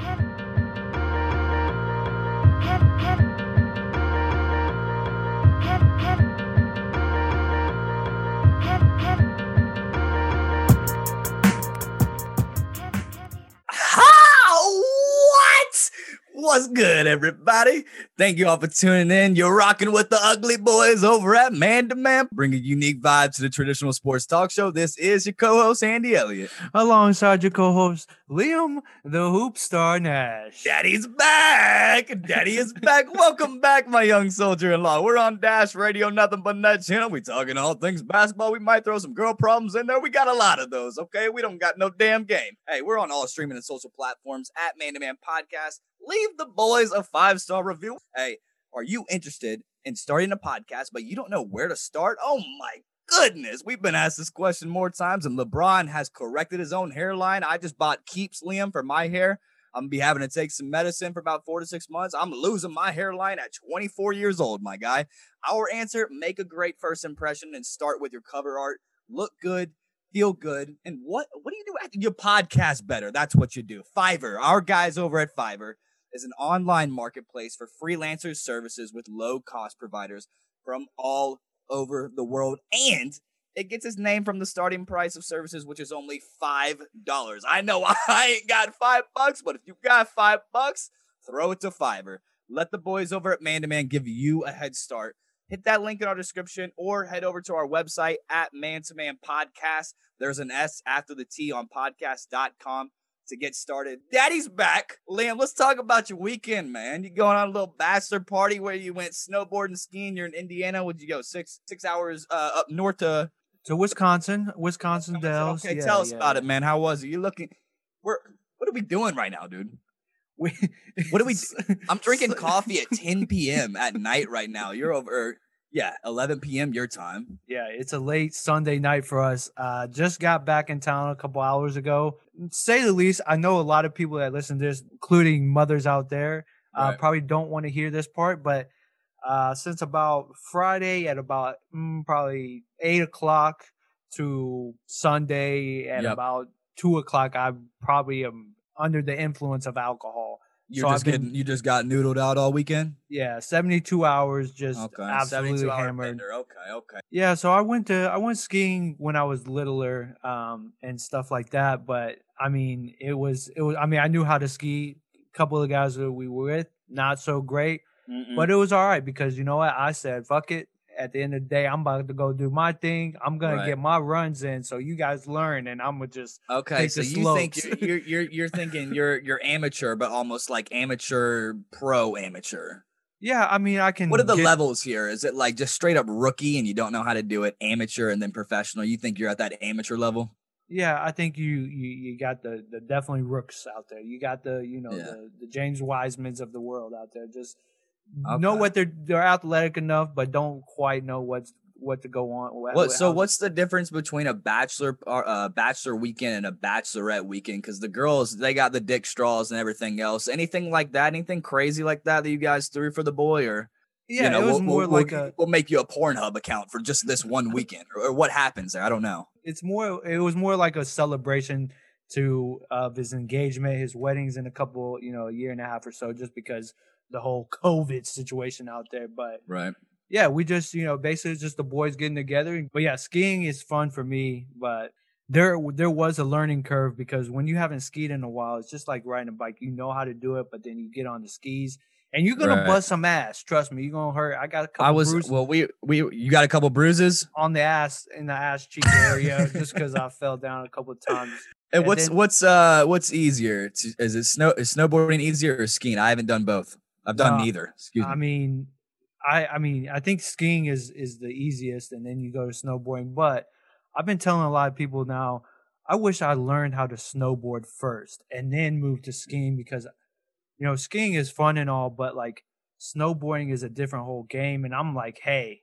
Heaven. What's good, everybody? Thank you all for tuning in. You're rocking with the Ugly Boys over at Man to Man, bringing unique vibes to the traditional sports talk show. This is your co-host Andy Elliott, alongside your co-host Liam, the Hoop Star Nash. Daddy's back. Daddy is back. Welcome back, my young soldier-in-law. We're on Dash Radio, nothing but net channel. We talking all things basketball. We might throw some girl problems in there. We got a lot of those. Okay, we don't got no damn game. Hey, we're on all streaming and social platforms at Man to Man Podcast leave the boys a five star review. Hey, are you interested in starting a podcast, but you don't know where to start? Oh my goodness, we've been asked this question more times, and LeBron has corrected his own hairline. I just bought Keeps Liam for my hair. I'm gonna be having to take some medicine for about four to six months. I'm losing my hairline at 24 years old, my guy. Our answer: make a great first impression and start with your cover art. Look good, feel good, and what what do you do after your podcast better? That's what you do. Fiverr, our guys over at Fiverr is an online marketplace for freelancers services with low cost providers from all over the world. And it gets its name from the starting price of services, which is only $5. I know I ain't got five bucks, but if you got five bucks, throw it to Fiverr. Let the boys over at Man to Man give you a head start. Hit that link in our description or head over to our website at Man to Man Podcast. There's an S after the T on podcast.com to get started. Daddy's back. Liam, let's talk about your weekend, man. You going on a little bachelor party where you went snowboarding, skiing. You're in Indiana. Would you go six six hours uh, up north to to Wisconsin, Wisconsin Dells? Okay, yeah, tell us yeah. about it, man. How was it? You looking? We're what are we doing right now, dude? We, what are we? I'm drinking coffee at 10 p.m. at night right now. You're over. Yeah, 11 p.m. your time. Yeah, it's a late Sunday night for us. Uh, just got back in town a couple hours ago. Say the least, I know a lot of people that listen to this, including mothers out there, uh, right. probably don't want to hear this part. But uh, since about Friday at about mm, probably eight o'clock to Sunday at yep. about two o'clock, I probably am under the influence of alcohol. You're so just been, getting you just got noodled out all weekend. Yeah, seventy two hours, just okay. absolutely hammered. Okay, okay. Yeah, so I went to I went skiing when I was littler, um, and stuff like that. But I mean, it was it was. I mean, I knew how to ski. A couple of guys that we were with, not so great, Mm-mm. but it was all right because you know what? I said, "Fuck it, at the end of the day, I'm about to go do my thing. I'm gonna right. get my runs in, so you guys learn, and I'm gonna just okay. so you slopes. think you're, you're you're thinking you're you're amateur, but almost like amateur pro amateur. Yeah, I mean, I can. What are the get, levels here? Is it like just straight up rookie and you don't know how to do it, amateur and then professional? You think you're at that amateur level? Yeah, I think you you, you got the the definitely rooks out there. You got the you know yeah. the the James Wisemans of the world out there. Just Okay. Know what they're they're athletic enough, but don't quite know what's what to go on. What, so what's the difference between a bachelor uh, bachelor weekend and a bachelorette weekend? Because the girls they got the dick straws and everything else. Anything like that? Anything crazy like that that you guys threw for the boy or? Yeah, you know, it was we'll, more we'll, like we'll, a. We'll make you a Pornhub account for just this one weekend, or, or, what happens there? I don't know. It's more. It was more like a celebration to uh, of his engagement, his weddings in a couple, you know, a year and a half or so, just because the whole COVID situation out there. But right. Yeah, we just, you know, basically just the boys getting together. But yeah, skiing is fun for me, but there there was a learning curve because when you haven't skied in a while, it's just like riding a bike. You know how to do it, but then you get on the skis and you're gonna right. bust some ass. Trust me, you're gonna hurt. I got a couple. I was bruises well. We we you got a couple bruises on the ass in the ass cheek area just because I fell down a couple of times. And, and what's then, what's uh what's easier? Is it snow is snowboarding easier or skiing? I haven't done both. I've done uh, neither. Excuse me. I mean, I I mean, I think skiing is is the easiest, and then you go to snowboarding. But I've been telling a lot of people now. I wish I learned how to snowboard first and then move to skiing because, you know, skiing is fun and all, but like snowboarding is a different whole game. And I'm like, hey,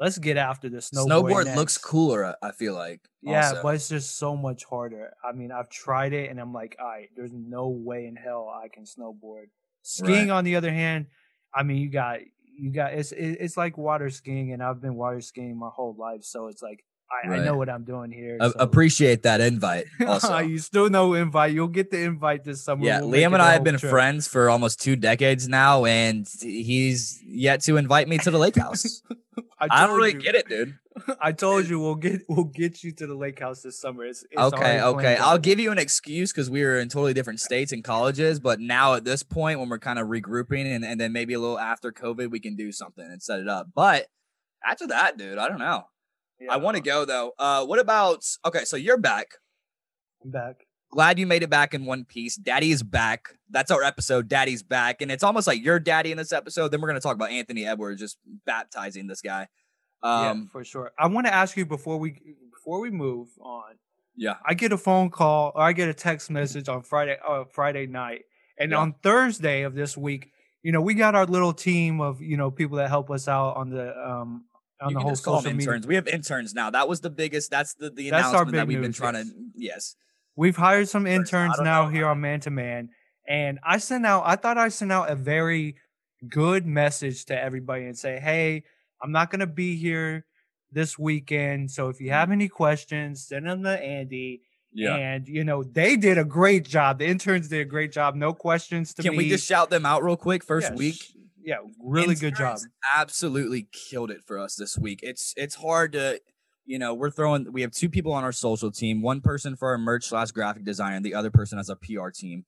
let's get after the snowboard. Snowboard looks cooler. I feel like. Yeah, also. but it's just so much harder. I mean, I've tried it, and I'm like, all right, there's no way in hell I can snowboard Skiing, right. on the other hand, I mean, you got you got it's it's like water skiing, and I've been water skiing my whole life, so it's like I, right. I know what I'm doing here. so. Appreciate that invite. Also, you still no invite. You'll get the invite this summer. Yeah, we'll Liam and I have been trip. friends for almost two decades now, and he's yet to invite me to the lake house. I, I, don't really you. get it, dude. I told you we'll get we'll get you to the lake house this summer. It's, it's okay, okay. I'll give you an excuse because we were in totally different states and colleges, but now at this point, when we're kind of regrouping and, and then maybe a little after COVID, we can do something and set it up. But after that, dude, I don't know. Yeah. I want to go though. Uh, what about? Okay, so you're back. I'm back. Glad you made it back in one piece. Daddy is back. That's our episode. Daddy's back, and it's almost like your daddy in this episode. Then we're gonna talk about Anthony Edwards just baptizing this guy. Um, yeah, for sure. I want to ask you before we before we move on. Yeah, I get a phone call or I get a text message on Friday uh, Friday night, and yeah. on Thursday of this week, you know, we got our little team of you know people that help us out on the um on you the whole social interns. Media. We have interns now. That was the biggest. That's the the that's announcement that we've news, been trying yes. to. Yes, we've hired some interns now know. here on Man to Man, and I sent out. I thought I sent out a very good message to everybody and say, hey, I'm not gonna be here this weekend, so if you have mm. any questions, send them to Andy. Yeah. And you know, they did a great job. The interns did a great job. No questions to Can me. we just shout them out real quick first yeah, week? Yeah, really good job. Absolutely killed it for us this week. It's it's hard to you know, we're throwing we have two people on our social team, one person for our merch slash graphic design, and the other person as a PR team.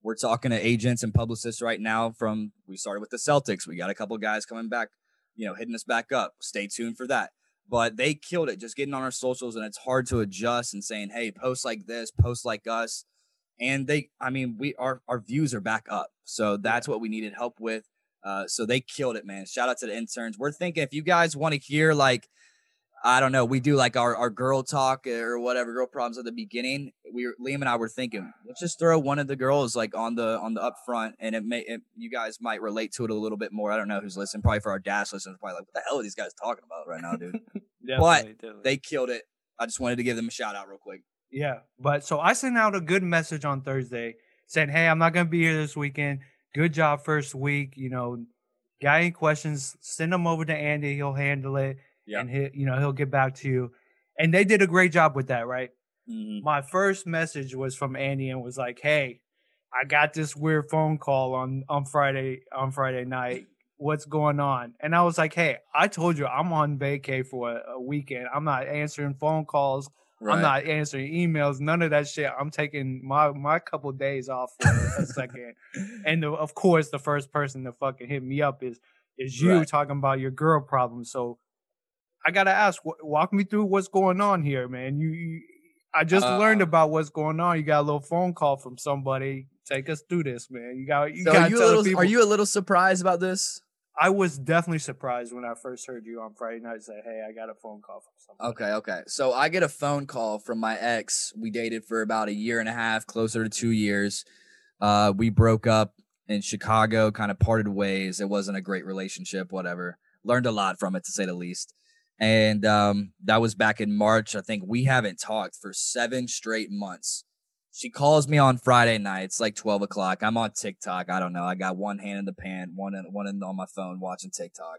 We're talking to agents and publicists right now from we started with the Celtics. We got a couple guys coming back, you know, hitting us back up. Stay tuned for that. But they killed it just getting on our socials and it's hard to adjust and saying, hey, post like this, post like us. And they I mean, we our our views are back up. So that's what we needed help with. Uh, so they killed it, man. Shout out to the interns. We're thinking if you guys want to hear like, I don't know, we do like our, our girl talk or whatever, girl problems at the beginning. We Liam and I were thinking, let's just throw one of the girls like on the on the up front, and it may it, you guys might relate to it a little bit more. I don't know who's listening. Probably for our dash listeners, probably like, what the hell are these guys talking about right now, dude? definitely, but definitely. they killed it. I just wanted to give them a shout out real quick. Yeah, but so I sent out a good message on Thursday saying, "Hey, I'm not gonna be here this weekend good job first week. You know, got any questions, send them over to Andy. He'll handle it. Yeah. And he, you know, he'll get back to you. And they did a great job with that, right? Mm-hmm. My first message was from Andy and was like, Hey, I got this weird phone call on, on Friday, on Friday night. What's going on? And I was like, Hey, I told you I'm on vacay for a, a weekend. I'm not answering phone calls. Right. I'm not answering emails, none of that shit. I'm taking my my couple days off for a second. And the, of course, the first person to fucking hit me up is is you right. talking about your girl problem. So I gotta ask, walk me through what's going on here, man. You, you I just uh, learned about what's going on. You got a little phone call from somebody. Take us through this, man. You got you so got. Little, are you a little surprised about this? I was definitely surprised when I first heard you on Friday night say, "Hey, I got a phone call from somebody." Okay, okay. So I get a phone call from my ex. We dated for about a year and a half, closer to two years. Uh, we broke up in Chicago, kind of parted ways. It wasn't a great relationship. Whatever. Learned a lot from it, to say the least. And um, that was back in March. I think we haven't talked for seven straight months. She calls me on Friday night. It's like 12 o'clock. I'm on TikTok. I don't know. I got one hand in the pan, one in, one in, on my phone watching TikTok.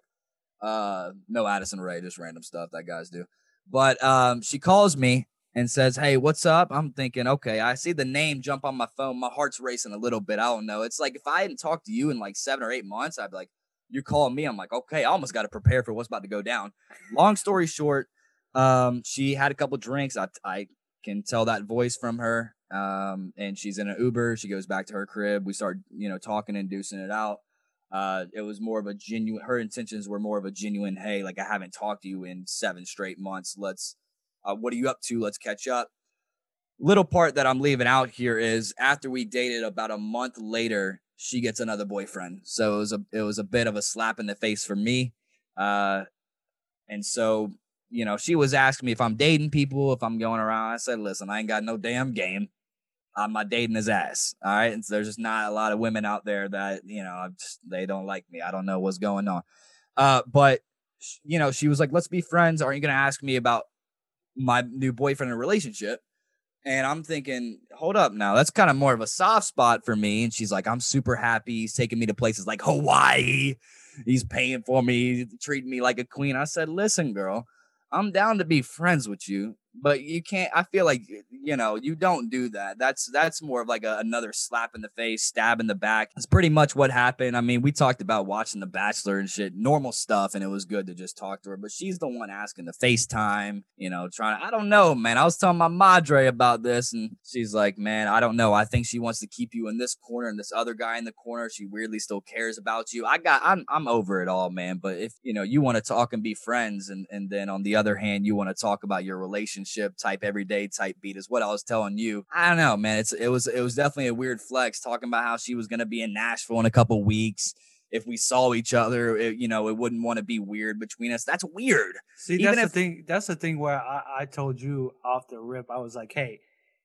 Uh, no Addison Rae, just random stuff that guys do. But um, she calls me and says, Hey, what's up? I'm thinking, okay, I see the name jump on my phone. My heart's racing a little bit. I don't know. It's like if I hadn't talked to you in like seven or eight months, I'd be like, You're calling me. I'm like, Okay, I almost got to prepare for what's about to go down. Long story short, um, she had a couple drinks. I, I can tell that voice from her um, and she's in an Uber. She goes back to her crib. We start, you know, talking and deucing it out. Uh, it was more of a genuine. Her intentions were more of a genuine. Hey, like I haven't talked to you in seven straight months. Let's. Uh, what are you up to? Let's catch up. Little part that I'm leaving out here is after we dated, about a month later, she gets another boyfriend. So it was a it was a bit of a slap in the face for me. Uh, and so you know, she was asking me if I'm dating people, if I'm going around. I said, listen, I ain't got no damn game. I'm not dating his ass. All right. And so there's just not a lot of women out there that, you know, just, they don't like me. I don't know what's going on. Uh, but, you know, she was like, let's be friends. Are you going to ask me about my new boyfriend and relationship? And I'm thinking, hold up now. That's kind of more of a soft spot for me. And she's like, I'm super happy. He's taking me to places like Hawaii. He's paying for me, treating me like a queen. I said, listen, girl, I'm down to be friends with you, but you can't i feel like you know you don't do that. That's that's more of like a, another slap in the face stab in the back. It's pretty much what happened. I mean we talked about watching the bachelor and shit normal stuff and it was good to just talk to her but she's the one asking the facetime you know trying to i don't know man. I was telling my madre about this and she's like man i don't know. I think she wants to keep you in this corner and this other guy in the corner. She weirdly still cares about you. I got i'm, I'm over it all man but if you know you want to talk and be friends and and then on the other hand you want to talk about your relationship relationship type everyday type beat is what I was telling you. I don't know, man. It's it was it was definitely a weird flex talking about how she was gonna be in Nashville in a couple weeks. If we saw each other, it, you know, it wouldn't want to be weird between us. That's weird. See, Even that's if, the thing. That's the thing where I, I told you off the rip. I was like, hey,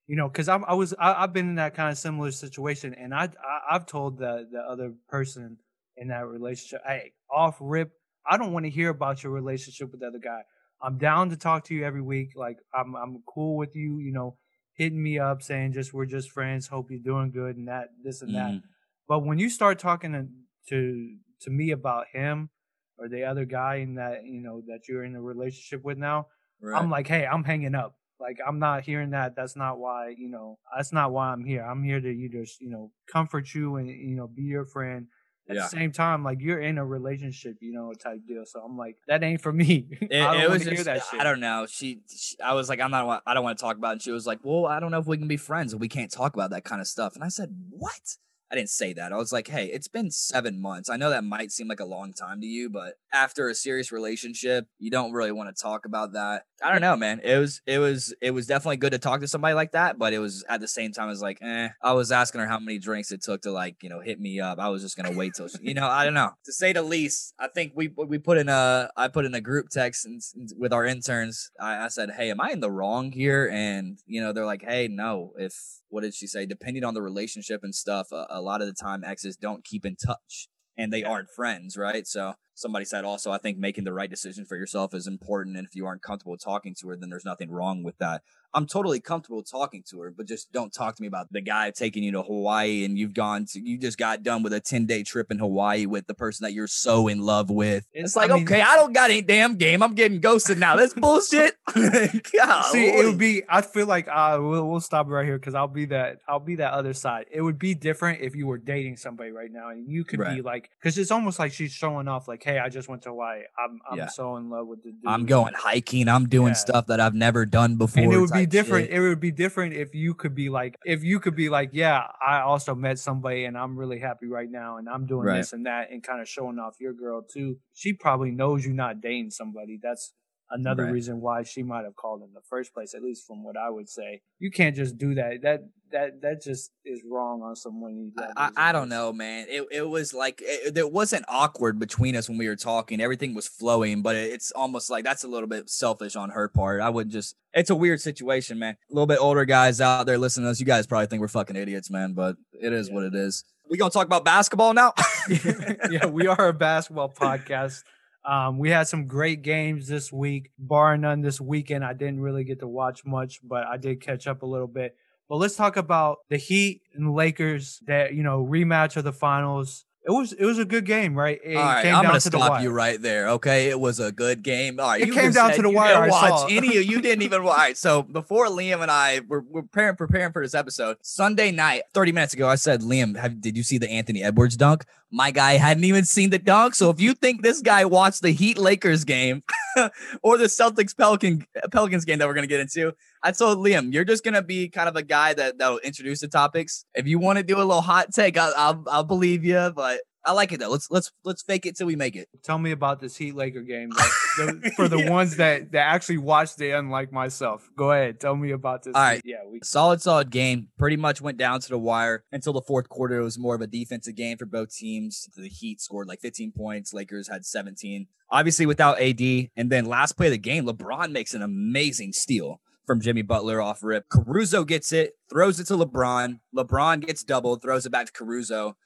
you know, because I was I, have been in that kind of similar situation, and I, I have told the the other person in that relationship, hey, off rip, I don't want to hear about your relationship with the other guy. I'm down to talk to you every week. Like I'm I'm cool with you, you know, hitting me up saying just we're just friends, hope you're doing good and that this and that. Mm. But when you start talking to, to to me about him or the other guy in that, you know, that you're in a relationship with now, right. I'm like, "Hey, I'm hanging up." Like I'm not hearing that. That's not why, you know, that's not why I'm here. I'm here to either, you know, comfort you and you know, be your friend at yeah. the same time, like you're in a relationship, you know, type deal. So I'm like, that ain't for me. It, I don't hear that shit. I don't know. She, she, I was like, I'm not. I don't want to talk about. it. And she was like, Well, I don't know if we can be friends. and We can't talk about that kind of stuff. And I said, What? I didn't say that. I was like, hey, it's been seven months. I know that might seem like a long time to you, but after a serious relationship, you don't really want to talk about that. I don't know, man. It was it was it was definitely good to talk to somebody like that, but it was at the same time, I was like, eh. I was asking her how many drinks it took to like, you know, hit me up. I was just gonna wait till she, you know, I don't know. To say the least, I think we we put in a I put in a group text and, with our interns. I, I said, hey, am I in the wrong here? And you know, they're like, hey, no. If what did she say? Depending on the relationship and stuff, a, a lot of the time exes don't keep in touch and they aren't friends, right? So somebody said also, I think making the right decision for yourself is important. And if you aren't comfortable talking to her, then there's nothing wrong with that. I'm totally comfortable talking to her, but just don't talk to me about the guy taking you to Hawaii and you've gone to, you just got done with a 10 day trip in Hawaii with the person that you're so in love with. It's like, I mean, okay, I don't got any damn game. I'm getting ghosted now. That's bullshit. See, it would be, I feel like uh, we'll, we'll stop right here because I'll be that, I'll be that other side. It would be different if you were dating somebody right now and you could right. be like, because it's almost like she's showing off, like, hey, I just went to Hawaii. I'm, I'm yeah. so in love with the dude. I'm going hiking. I'm doing yeah. stuff that I've never done before. And it would be different. Shit. It would be different if you could be like, if you could be like, yeah, I also met somebody and I'm really happy right now and I'm doing right. this and that and kind of showing off your girl too. She probably knows you're not dating somebody. That's another right. reason why she might have called in the first place, at least from what I would say. You can't just do that. That that that just is wrong on someone. I, I don't know, man. It it was like it, it, wasn't awkward between us when we were talking. Everything was flowing, but it's almost like that's a little bit selfish on her part. I wouldn't just. It's a weird situation, man. A little bit older guys out there listening to us. You guys probably think we're fucking idiots, man, but it is yeah. what it is. We gonna talk about basketball now? yeah, we are a basketball podcast. Um, we had some great games this week, bar none this weekend. I didn't really get to watch much, but I did catch up a little bit. But let's talk about the Heat and Lakers that, you know, rematch of the finals. It was it was a good game, right? It All right, I'm gonna stop you right there. Okay, it was a good game. All right, it you came down to the wire. Watch any of you didn't even. All right, so before Liam and I were, were preparing preparing for this episode, Sunday night, 30 minutes ago, I said, Liam, have, did you see the Anthony Edwards dunk? My guy hadn't even seen the dunk. So if you think this guy watched the Heat Lakers game or the Celtics Pelican Pelicans game that we're gonna get into, I told Liam, you're just gonna be kind of a guy that that'll introduce the topics. If you want to do a little hot take, I'll, I'll, I'll believe you, but I like it though. Let's let's let's fake it till we make it. Tell me about this Heat Laker game the, for the yeah. ones that that actually watched it, unlike myself. Go ahead, tell me about this. All right, yeah, we solid, solid game. Pretty much went down to the wire until the fourth quarter. It was more of a defensive game for both teams. The Heat scored like 15 points. Lakers had 17. Obviously without AD, and then last play of the game, LeBron makes an amazing steal from Jimmy Butler off rip. Caruso gets it, throws it to LeBron. LeBron gets doubled, throws it back to Caruso.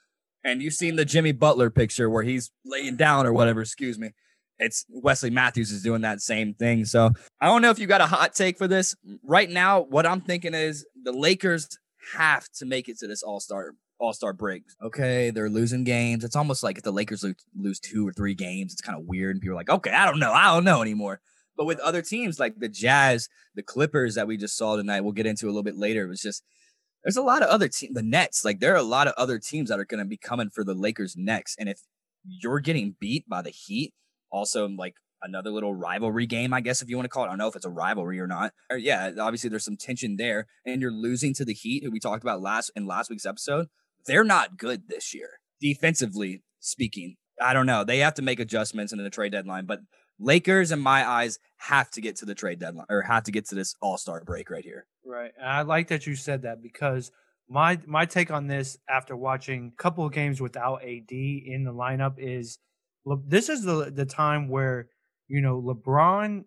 And you've seen the Jimmy Butler picture where he's laying down or whatever, excuse me. It's Wesley Matthews is doing that same thing. So I don't know if you got a hot take for this. Right now, what I'm thinking is the Lakers have to make it to this All Star All Star break. Okay, they're losing games. It's almost like if the Lakers lose, lose two or three games, it's kind of weird, and people are like, okay, I don't know, I don't know anymore. But with other teams like the Jazz, the Clippers that we just saw tonight, we'll get into a little bit later. It was just there's a lot of other teams, the Nets, like there are a lot of other teams that are going to be coming for the Lakers next. And if you're getting beat by the Heat, also like another little rivalry game, I guess if you want to call it. I don't know if it's a rivalry or not. Or, yeah, obviously there's some tension there, and you're losing to the Heat, who we talked about last in last week's episode. They're not good this year, defensively speaking. I don't know. They have to make adjustments in the trade deadline, but Lakers, in my eyes, have to get to the trade deadline or have to get to this All Star break right here. Right. And I like that you said that because my my take on this after watching a couple of games without AD in the lineup is this is the the time where you know LeBron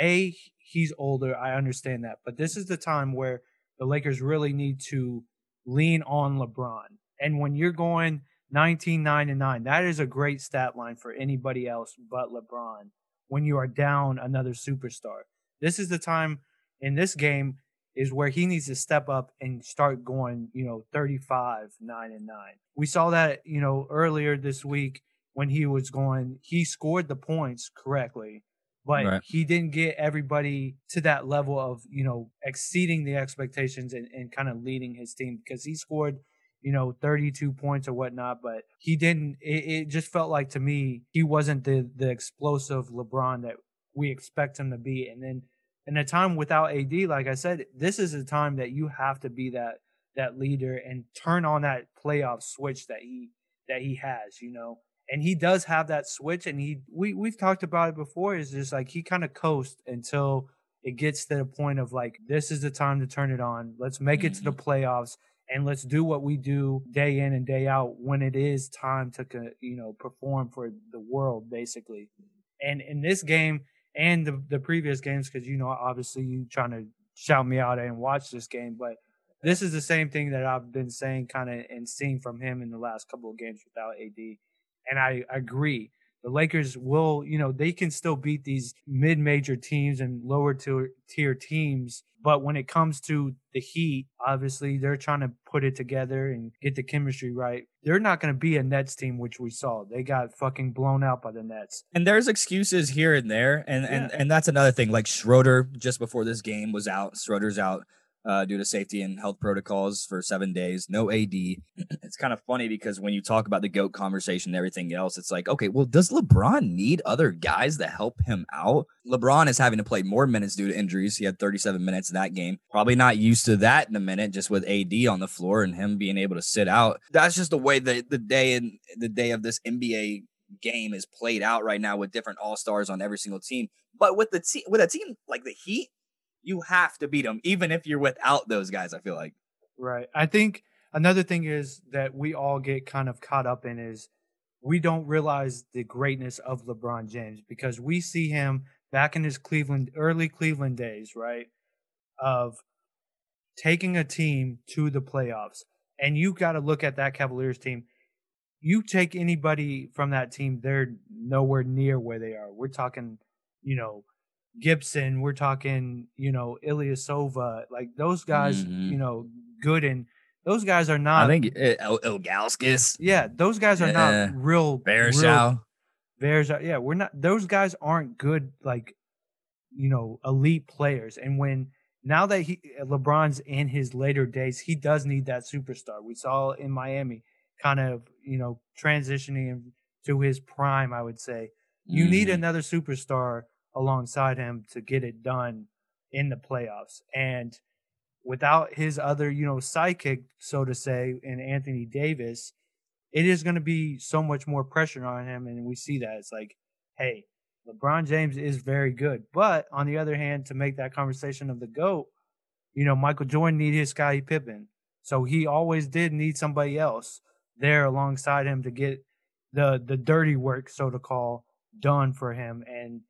a he's older I understand that but this is the time where the Lakers really need to lean on LeBron and when you're going 19 9 and 9 that is a great stat line for anybody else but LeBron when you are down another superstar this is the time in this game is where he needs to step up and start going, you know, 35, 9 and 9. We saw that, you know, earlier this week when he was going, he scored the points correctly, but right. he didn't get everybody to that level of, you know, exceeding the expectations and, and kind of leading his team because he scored, you know, 32 points or whatnot, but he didn't, it, it just felt like to me, he wasn't the, the explosive LeBron that we expect him to be. And then, in a time without AD, like I said, this is a time that you have to be that that leader and turn on that playoff switch that he that he has, you know. And he does have that switch and he we we've talked about it before is just like he kind of coasts until it gets to the point of like this is the time to turn it on. Let's make mm-hmm. it to the mm-hmm. playoffs and let's do what we do day in and day out when it is time to you know perform for the world basically. And in this game, and the the previous games because you know obviously you trying to shout me out and watch this game, but this is the same thing that I've been saying kind of and seeing from him in the last couple of games without AD, and I agree the Lakers will, you know, they can still beat these mid-major teams and lower tier teams. But when it comes to the Heat, obviously they're trying to put it together and get the chemistry right. They're not going to be a Nets team, which we saw. They got fucking blown out by the Nets. And there's excuses here and there, and yeah. and and that's another thing. Like Schroeder, just before this game was out, Schroeder's out uh, due to safety and health protocols for seven days. No AD. it's kind of funny because when you talk about the GOAT conversation and everything else, it's like, okay, well, does LeBron need other guys to help him out? LeBron is having to play more minutes due to injuries. He had 37 minutes in that game. Probably not used to that in a minute, just with AD on the floor and him being able to sit out. That's just the way that the day and the day of this NBA game is played out right now with different all stars on every single team. But with the team, with a team like the Heat, you have to beat them, even if you're without those guys. I feel like. Right. I think another thing is that we all get kind of caught up in is we don't realize the greatness of LeBron James because we see him back in his Cleveland early Cleveland days, right? Of taking a team to the playoffs. And you got to look at that Cavaliers team. You take anybody from that team, they're nowhere near where they are. We're talking, you know, Gibson, we're talking, you know, Ilyasova, like those guys, mm-hmm. you know, good and those guys are not. I think uh, Ilgauskas. Yeah, those guys are not real. Bearshow. Bears are Yeah, we're not. Those guys aren't good, like, you know, elite players. And when now that he LeBron's in his later days, he does need that superstar. We saw in Miami, kind of, you know, transitioning to his prime. I would say you mm. need mm-hmm. another superstar alongside him to get it done in the playoffs. And without his other, you know, sidekick, so to say, in Anthony Davis, it is going to be so much more pressure on him. And we see that. It's like, hey, LeBron James is very good. But on the other hand, to make that conversation of the GOAT, you know, Michael Jordan needed Scottie Pippen. So he always did need somebody else there alongside him to get the the dirty work, so to call, done for him. And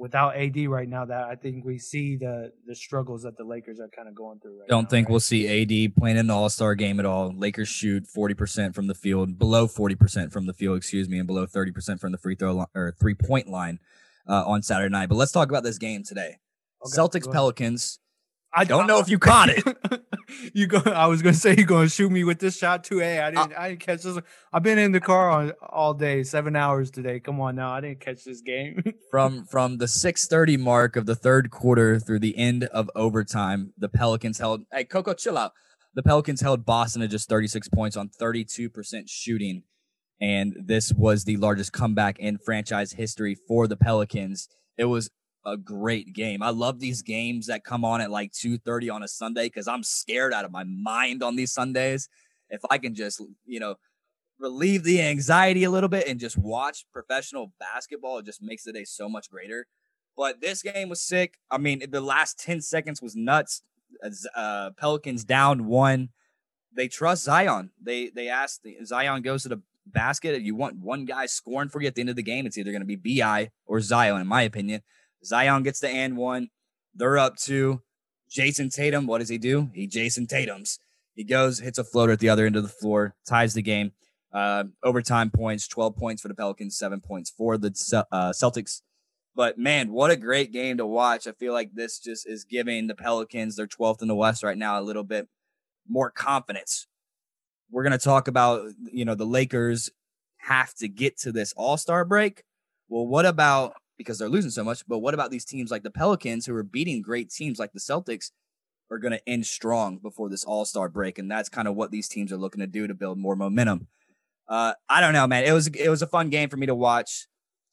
without AD right now, that I think we see the the struggles that the Lakers are kind of going through right Don't now, think right? we'll see AD playing in the All Star game at all. Lakers shoot forty percent from the field, below forty percent from the field, excuse me, and below thirty percent from the free throw line, or three point line uh, on Saturday night. But let's talk about this game today. Okay, Celtics Pelicans. I don't know if you caught it. you go. I was gonna say you're gonna shoot me with this shot too. Hey, I didn't. Uh, I didn't catch this. I've been in the car on, all day, seven hours today. Come on now, I didn't catch this game. from from the 6:30 mark of the third quarter through the end of overtime, the Pelicans held. Hey, Coco, chill out. The Pelicans held Boston to just 36 points on 32% shooting, and this was the largest comeback in franchise history for the Pelicans. It was a great game. I love these games that come on at like 2:30 on a Sunday because I'm scared out of my mind on these Sundays. If I can just, you know, relieve the anxiety a little bit and just watch professional basketball, it just makes the day so much greater. But this game was sick. I mean, the last 10 seconds was nuts. Uh, Pelicans down one. They trust Zion. They they asked Zion goes to the basket. If you want one guy scoring for you at the end of the game, it's either going to be Bi or Zion, in my opinion. Zion gets the and one. They're up two. Jayson Tatum, what does he do? He Jayson Tatum's. He goes, hits a floater at the other end of the floor, ties the game. Uh, overtime points, 12 points for the Pelicans, seven points for the uh, Celtics. But man, what a great game to watch. I feel like this just is giving the Pelicans, they're 12th in the West right now, a little bit more confidence. We're going to talk about, you know, the Lakers have to get to this all star break. Well, what about because they're losing so much. But what about these teams like the Pelicans who are beating great teams like the Celtics are going to end strong before this All Star break, and that's kind of what these teams are looking to do to build more momentum. Uh, I don't know, man. It was it was a fun game for me to watch.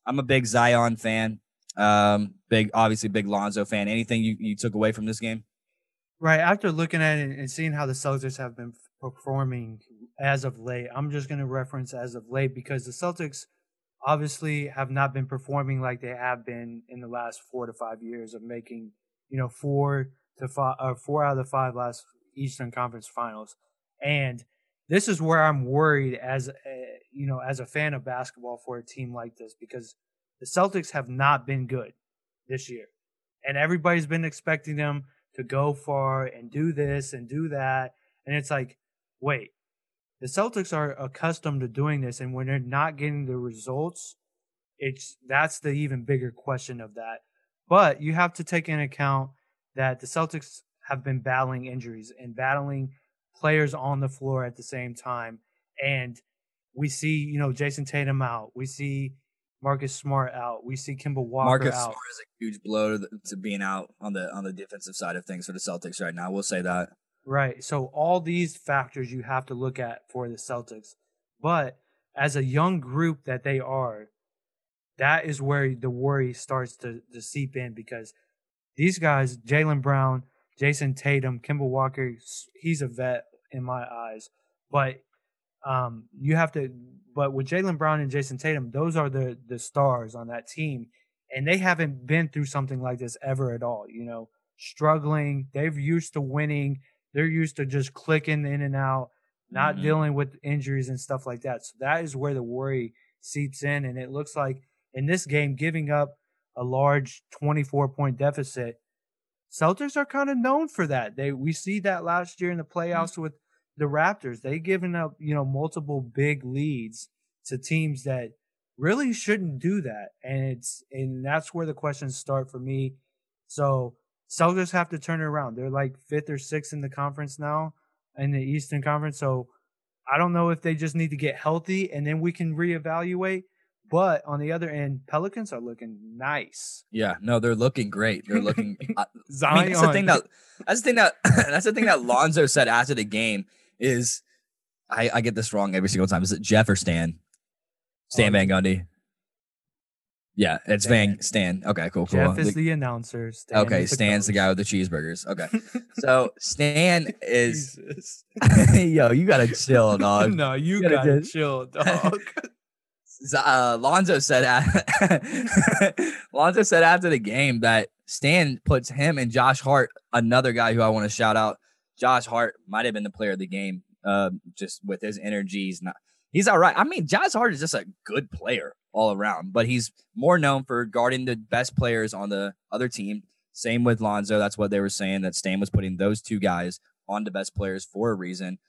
I'm a big Zion fan. Um, big, obviously, big Lonzo fan. Anything you, you took away from this game? Right. After looking at it and seeing how the Celtics have been performing as of late, I'm just going to reference as of late because the Celtics obviously have not been performing like they have been in the last four to five years of making, you know, four to five or four out of the five last Eastern Conference Finals. And this is where I'm worried as a, you know, as a fan of basketball for a team like this because the Celtics have not been good this year. And everybody's been expecting them to go far and do this and do that. And it's like, wait, the Celtics are accustomed to doing this, and when they're not getting the results, it's that's the even bigger question of that. But you have to take into account that the Celtics have been battling injuries and battling players on the floor at the same time. And we see, you know, Jayson Tatum out. We see Marcus Smart out. We see Kemba Walker Marcus out. Smart is a huge blow to, to being out on the on the defensive side of things for the Celtics right now. We'll say that. Right. So all these factors you have to look at for the Celtics. But as a young group that they are, that is where the worry starts to, to seep in because these guys, Jaylen Brown, Jayson Tatum, Kemba Walker, he's a vet in my eyes. But um, you have to but with Jaylen Brown and Jayson Tatum, those are the the stars on that team. And they haven't been through something like this ever at all, you know, struggling. They've used to winning they're used to just clicking in and out, not mm-hmm. dealing with injuries and stuff like that. So that is where the worry seeps in. And it looks like in this game, giving up a large 24 point deficit, Celtics are kind of known for that. They we see that last year in the mm-hmm. playoffs mm-hmm. with the Raptors. They given up, you know, multiple big leads to teams that really shouldn't do that. And it's and that's where the questions start for me. So Celtics have to turn it around. They're like fifth or sixth in the conference now in the Eastern Conference. So I don't know if they just need to get healthy and then we can reevaluate. But on the other end, Pelicans are looking nice. Yeah, no, they're looking great. They're looking. I mean, that's the thing that that's the thing that that's the thing that Lonzo said after the game is, I, I get this wrong every single time. Is it Jeff or Stan? Stan oh, Van Gundy. Yeah, it's Stan. Van Stan. Okay, cool, cool. Jeff is the, the announcer. Stan okay, Stan's the, the guy with the cheeseburgers. Okay, so Stan is. yo, you gotta chill, dog. no, you, you gotta, gotta chill, dog. uh, Lonzo said Lonzo said after the game that Stan puts him and Josh Hart, another guy who I want to shout out. Josh Hart might have been the player of the game, uh, just with his energy. He's not. He's all right. I mean, Josh Hart is just a good player all around. But he's more known for guarding the best players on the other team. Same with Lonzo. That's what they were saying that Stan was putting those two guys on the best players for a reason.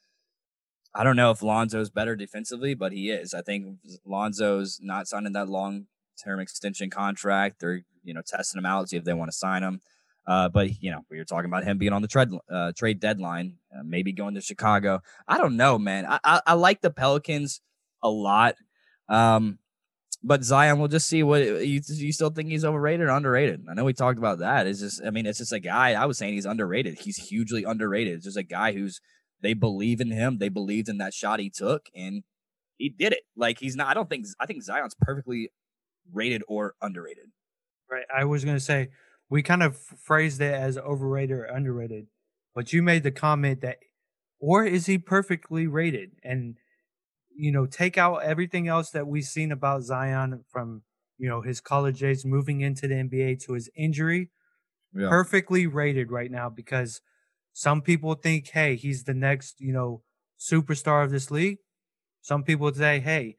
I don't know if Lonzo's better defensively, but he is. I think Lonzo's not signing that long term extension contract. They're, you know, testing him out, see if they want to sign him. Uh, but you know, we were talking about him being on the trade uh, trade deadline, uh, maybe going to Chicago. I don't know, man. I, I, I like the Pelicans a lot, um, but Zion, we'll just see what you you still think he's overrated or underrated. I know we talked about that. Just, I mean, it's just a guy. I was saying he's underrated. He's hugely underrated. It's just a guy who's they believe in him. They believed in that shot he took, and he did it. Like he's not. I don't think. I think Zion's perfectly rated or underrated. Right. I was gonna say we kind of phrased it as overrated or underrated, but you made the comment that, or is he perfectly rated? And you know, take out everything else that we've seen about Zion from you know his college days, moving into the NBA to his injury. Yeah. Perfectly rated right now because some people think, hey, he's the next, you know, superstar of this league. Some people say, hey,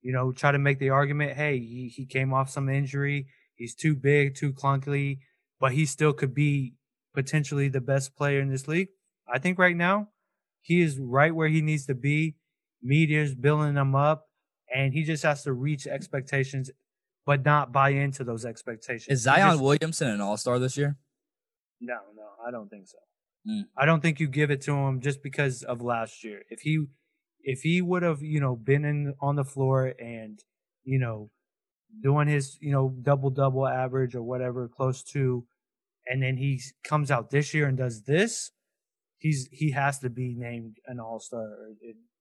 you know, try to make the argument, hey, he, he came off some injury. He's too big, too clunky, but he still could be potentially the best player in this league. I think right now he is right where he needs to be. Media's building him up, and he just has to reach expectations, but not buy into those expectations. Is Zion just, Williamson an All Star this year? No, no, I don't think so. Mm. I don't think you give it to him just because of last year. If he if he would have, you know, been in on the floor and, you know, doing his, you know, double double average or whatever close to and then he comes out this year and does this, he's he has to be named an all-star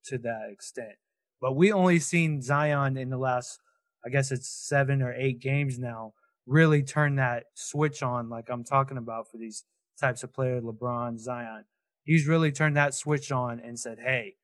to that extent. But we only seen Zion in the last I guess it's 7 or 8 games now really turn that switch on like I'm talking about for these types of players LeBron, Zion. He's really turned that switch on and said, "Hey,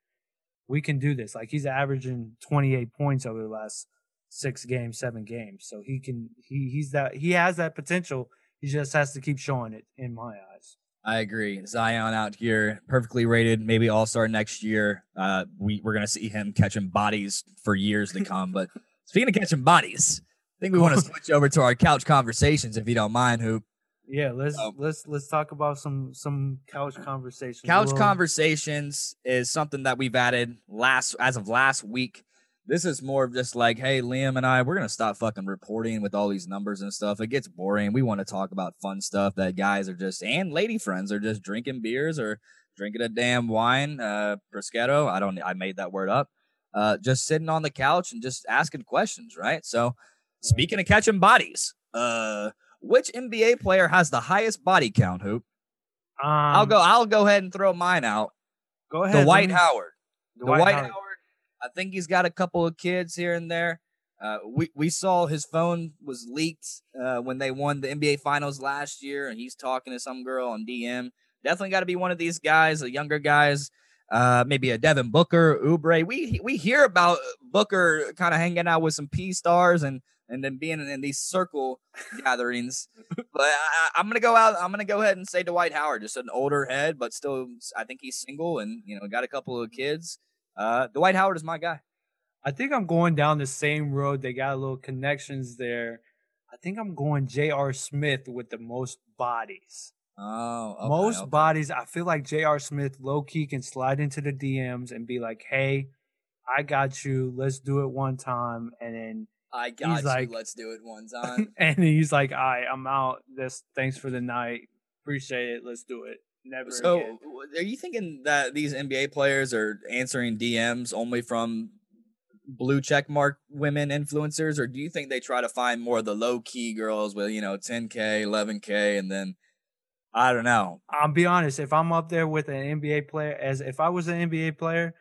we can do this." Like he's averaging 28 points over the last six games, seven games. So he can he he's that he has that potential. He just has to keep showing it in my eyes. I agree. Zion out here, perfectly rated, maybe all star next year. Uh, we we're gonna see him catching bodies for years to come. but speaking of catching bodies, I think we want to switch over to our couch conversations, if you don't mind, Hoop. Yeah, let's um, let's let's talk about some some couch conversations. Couch conversations is something that we've added last as of last week. This is more of just like, hey, Liam and I, we're gonna stop fucking reporting with all these numbers and stuff. It gets boring. We want to talk about fun stuff that guys are just and lady friends are just drinking beers or drinking a damn wine, uh, prosciutto. I don't. I made that word up. Uh, just sitting on the couch and just asking questions, right? So, speaking of catching bodies, uh which NBA player has the highest body count? Hoop. Um, I'll go. I'll go ahead and throw mine out. Go ahead. Dwight me, Howard. Dwight, Dwight Howard. Howard. I think he's got a couple of kids here and there. Uh, we we saw his phone was leaked uh, when they won the NBA Finals last year, and he's talking to some girl on DM. Definitely got to be one of these guys, the younger guys. Uh, maybe a Devin Booker, Oubre. We we hear about Booker kind of hanging out with some P stars and and then being in these circle gatherings. But I, am gonna go out. I'm gonna go ahead and say Dwight Howard, just an older head, but still, I think he's single and you know got a couple of kids. Uh, Dwight Howard is my guy. I think I'm going down the same road. They got a little connections there. I think I'm going J.R. Smith with the most bodies. Oh, okay, most okay. bodies. I feel like J.R. Smith low key can slide into the DMs and be like, "Hey, I got you. Let's do it one time," and then I got he's you. Like, Let's do it one time. and he's like, "All right, I'm out. This thanks for the night. Appreciate it. Let's do it." Never. So, again. are you thinking that these NBA players are answering DMs only from blue check mark women influencers, or do you think they try to find more of the low key girls with you know 10k, 11k, and then I don't know. I'll be honest. If I'm up there with an NBA player, as if I was an NBA player,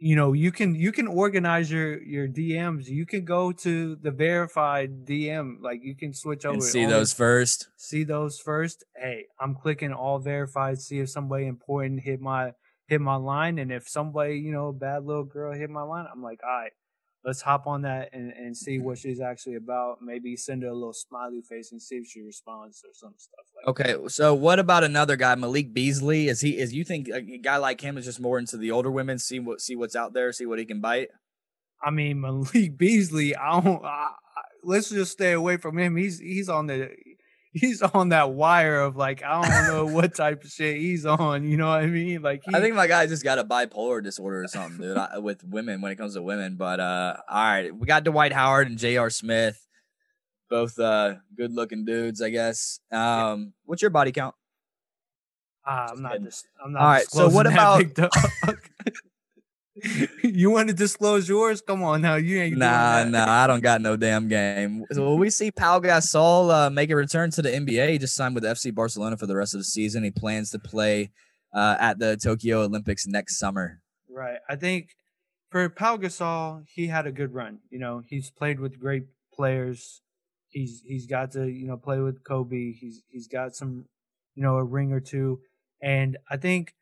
you know you can you can organize your your DMs. You can go to the verified DM, like you can switch over. And see those first. See those first. Hey, I'm clicking all verified. See if somebody important hit my hit my line, and if somebody you know bad little girl hit my line, I'm like, all right, let's hop on that and, and see what she's actually about. Maybe send her a little smiley face and see if she responds or some stuff like okay, that. so what about another guy, Malik Beasley? Is he is you think a guy like him is just more into the older women, see what see what's out there, see what he can bite? I mean, Malik Beasley, I don't I, I, let's just stay away from him. He's he's on the he's on that wire of like I don't know what type of shit he's on. You know what I mean? Like he, I think my guy just got a bipolar disorder or something, dude, I, with women when it comes to women. But uh, all right, we got Dwight Howard and J.R. Smith. Both uh, good looking dudes, I guess. Um, what's your body count? Ah, I'm not. Dis- I'm not. All right, so what about? that, big dog. you want to disclose yours? Come on now. You ain't. Nah, nah, I don't got no damn game. So we see Pau Gasol uh, make a return to the NBA? He just signed with FC Barcelona for the rest of the season. He plans to play uh, at the Tokyo Olympics next summer. Right. I think for Pau Gasol, he had a good run. You know, he's played with great players. He's he's got to you know play with Kobe. He's he's got some you know a ring or two, and I think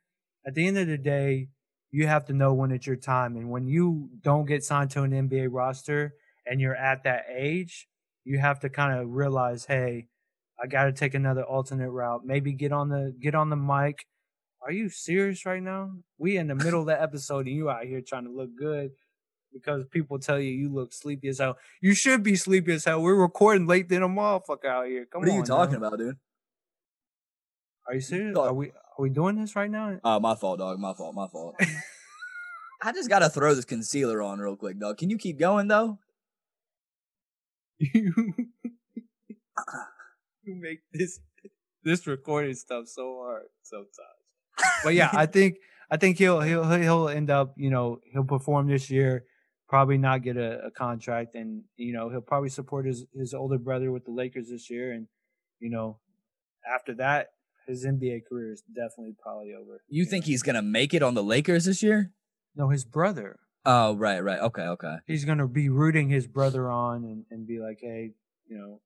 at the end of the day, you have to know when it's your time. And when you don't get signed to an NBA roster and you're at that age, you have to kind of realize, hey, I got to take another alternate route. Maybe get on the get on the mic. Are you serious right now? We in the middle of the episode and you out here trying to look good because people tell you you look sleepy as hell. You should be sleepy as hell. We're recording late than a motherfucker out here. Come on. what are on. you talking about, dude? Are you serious? Are we are we doing this right now? Oh, my fault, dog. My fault. My fault. I just gotta throw this concealer on real quick, dog. Can you keep going though? you you make this this recording stuff so hard sometimes. But yeah, I think I think he'll he'll he'll end up you know he'll perform this year, probably not get a, a contract, and you know he'll probably support his his older brother with the Lakers this year, and you know after that his NBA career is definitely probably over. You think he's gonna make it on the Lakers this year? No, his brother. Oh, right, right. Okay, okay. he's gonna be rooting his brother on and, and be like, hey, you know,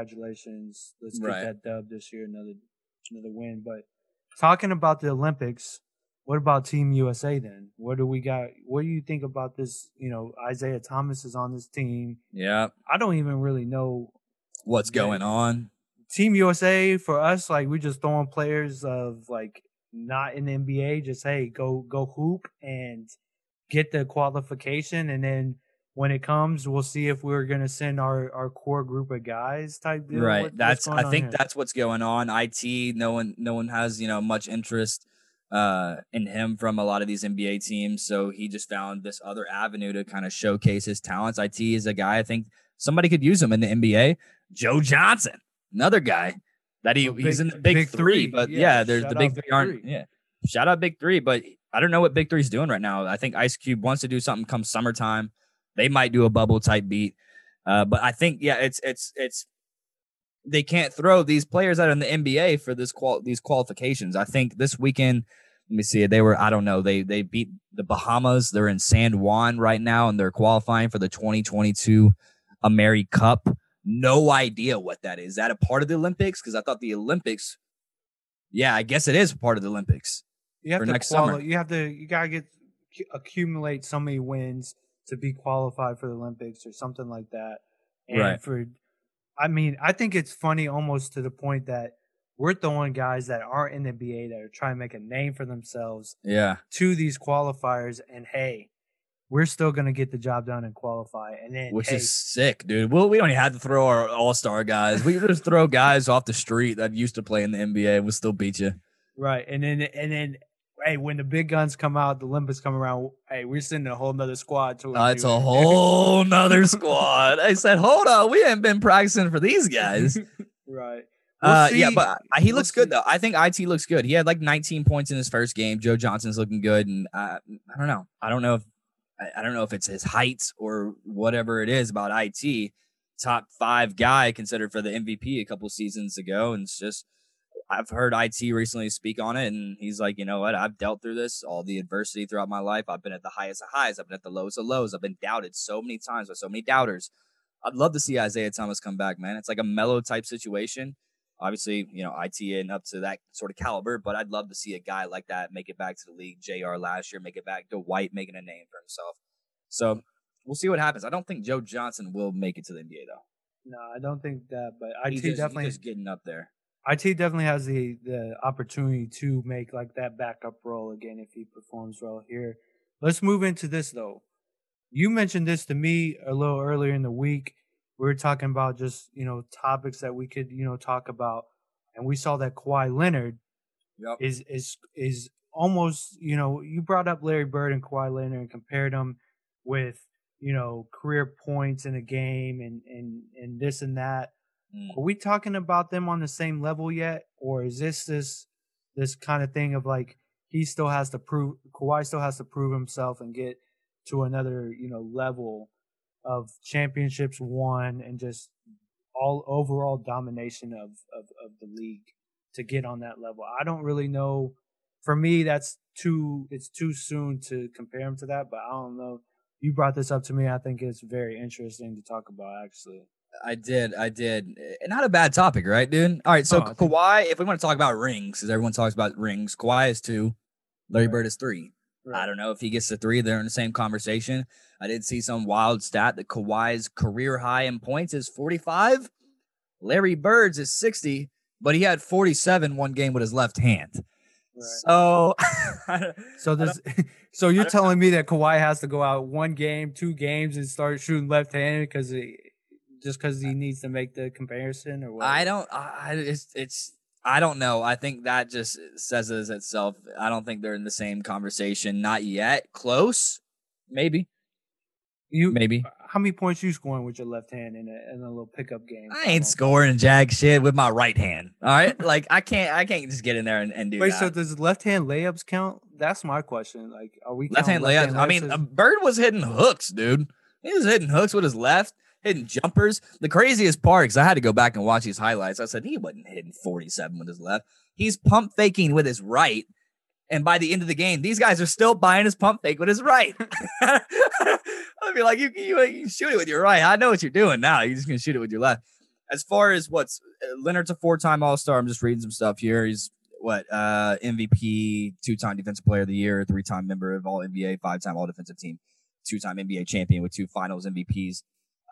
congratulations, let's get Right. that dub this year, another another win. But talking about the Olympics, what about Team USA then? What do we got? What do you think about this? You know, Isaiah Thomas is on this team. Yeah. I don't even really know What's Yeah. going on? Team USA for us. Like we're just throwing players of like not in the NBA. Just hey, go go hoop and get the qualification, and then when it comes, we'll see if we're gonna send our our core group of guys type deal. right. What- that's I think here? that's what's going on. IT, no one no one has, you know, much interest uh in him from a lot of these NBA teams. So he just found this other avenue to kind of showcase his talents. IT is a guy I think somebody could use him in the NBA. Joe Johnson, another guy that he, The he's in the big, big three, three. but Yeah, yeah, there's the big Big three aren't Three. yeah. Shout out Big Three, but I don't know what Big Three's doing right now. I think Ice Cube wants to do something come summertime. They might do a bubble type beat. Uh, but I think yeah, it's it's it's they can't throw these players out in the NBA for this qual these qualifications. I think this weekend, let me see, they were I don't know they they beat the Bahamas. They're in San Juan right now, and they're qualifying for the 2022 AmeriCup. No idea what that is. Is that a part of the Olympics? Because I thought the Olympics. Yeah, I guess it is part of the Olympics. you have for to next quali- summer. You have to you gotta get accumulate so many wins to be qualified for the Olympics or something like that. And Right. for I mean, I think it's funny almost to the point that we're throwing guys that aren't in the NBA that are trying to make a name for themselves Yeah, to these qualifiers and hey, we're still gonna get the job done and qualify. And then which hey, is sick, dude. Well, we don't even have to throw our all star guys. We just throw guys off the street that used to play in the NBA and we'll still beat you. right, and then and then hey, when the big guns come out, the Olympics come around, hey, we're sending a whole nother squad to Uh, it's a whole nother squad. I said, hold on, we haven't been practicing for these guys. right. uh, We'll yeah, see. but uh, he We'll looks good though. I think it looks good. He had like 19 points in his first game. Joe Johnson's looking good, and uh, I don't know. I don't know if I, I don't know if it's his height or whatever it is about it. Top five guy considered for the MVP a couple seasons ago, and it's just I've heard it recently speak on it, and he's like, you know what? I've dealt through this, all the adversity throughout my life. I've been at the highest of highs. I've been at the lowest of lows. I've been doubted so many times by so many doubters. I'd love to see Isaiah Thomas come back, man. It's like a Melo type situation. Obviously, you know, IT and up to that sort of caliber, but I'd love to see a guy like that make it back to the league. JR last year, make it back to White, making a name for himself. So we'll see what happens. I don't think Joe Johnson will make it to the NBA though. No, I don't think that, but IT He's just, definitely just getting up there. IT definitely has the the opportunity to make like that backup role again if he performs well here. Let's move into this though. You mentioned this to me a little earlier in the week. We were talking about just you know topics that we could you know talk about, and we saw that Kawhi Leonard Yep. is is is almost you know you brought up Larry Bird and Kawhi Leonard and compared them with you know, career points in a game and and and this and that. Mm. Are we talking about them on the same level yet, or is this this this kind of thing of like he still has to prove Kawhi still has to prove himself and get to another you know level of championships won and just all overall domination of, of of the league to get on that level. I don't really know. For me, that's too it's too soon to compare him to that, but I don't know. You brought this up to me. I think it's very interesting to talk about. Actually, I did, I did. Eh, Not a bad topic, right, dude? All right, so Oh, Kawhi. If we want to talk about rings, because everyone talks about rings, Kawhi is two, Larry Right. Bird is three. I don't know if he gets to three. They're in the same conversation. I did see some wild stat that Kawhi's career high in points is 45. Larry Bird's is 60, but he had 47 one game with his left hand. Right. So, So this, so you're telling me that Kawhi has to go out one game, two games, and start shooting left-handed because just because he needs to make the comparison, or what? I don't. I I- it's it's. I don't know. I think that just says it itself. I don't think they're in the same conversation. Not yet. Close. Maybe. You Maybe. how many points you scoring with your left hand in a in a little pickup game? I ain't scoring jack shit with my right hand. All right. like I can't. I can't just get in there and, and do Wait, that. so does left hand layups count? That's my question. Like, are we left hand layups. I mean, as- Bird was hitting hooks, dude. He was hitting hooks with his left, hitting jumpers. The craziest part, because I had to go back and watch these highlights. I said he wasn't hitting 47 with his left. He's pump faking with his right. And by the end of the game, these guys are still buying his pump fake with his right. I'd be like, you, you, you shoot it with your right. I know what you're doing now. You're just gonna shoot it with your left. As far as what's uh, Leonard's a four-time All-Star. I'm just reading some stuff here. He's what uh MVP, two-time Defensive Player of the Year, three-time member of All NBA, five-time All Defensive Team, two-time NBA champion with two Finals MVPs.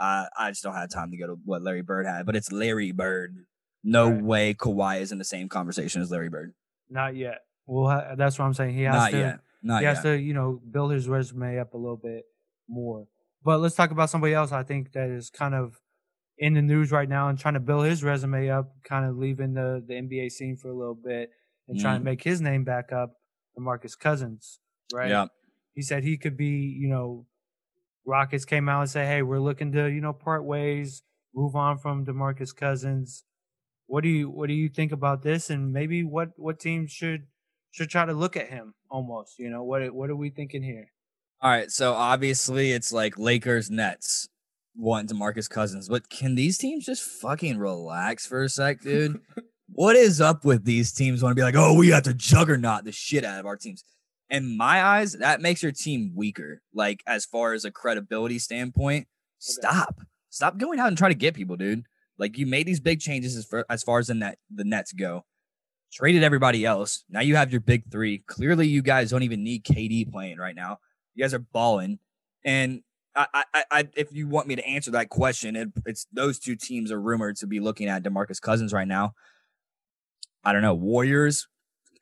Uh, I just don't have time to go to what Larry Bird had, but it's Larry Bird. No Right. way Kawhi is in the same conversation as Larry Bird. not yet. Well, ha- that's what I'm saying. He has Not to. yet. Not he has to, you know, build his resume up a little bit more. But let's talk about somebody else. I think that is kind of in the news right now and trying to build his resume up, kind of leaving the the NBA scene for a little bit and trying Mhm. to make his name back up. Demarcus Cousins, right? Yeah. He said he could be, you know, Rockets came out and said, "Hey, we're looking to, you know, part ways, move on from Demarcus Cousins." What do you what do you think about this? And maybe what what teams should should try to look at him almost? You know, what what are we thinking here? All right, so obviously it's like Lakers, Nets, wanting Demarcus Cousins, but can these teams just fucking relax for a sec, dude? what is up with these teams? Want to be like, oh, we have to juggernaut the shit out of our teams. In my eyes, that makes your team weaker. Like as far as a credibility standpoint, stop, stop going out and try to get people, dude. Like you made these big changes as far as, far as the net the Nets go. Traded everybody else. Now you have your big three. Clearly, you guys don't even need KD playing right now. You guys are balling, and I, I, I if you want me to answer that question, it, it's those two teams are rumored to be looking at Demarcus Cousins right now. I don't know. Warriors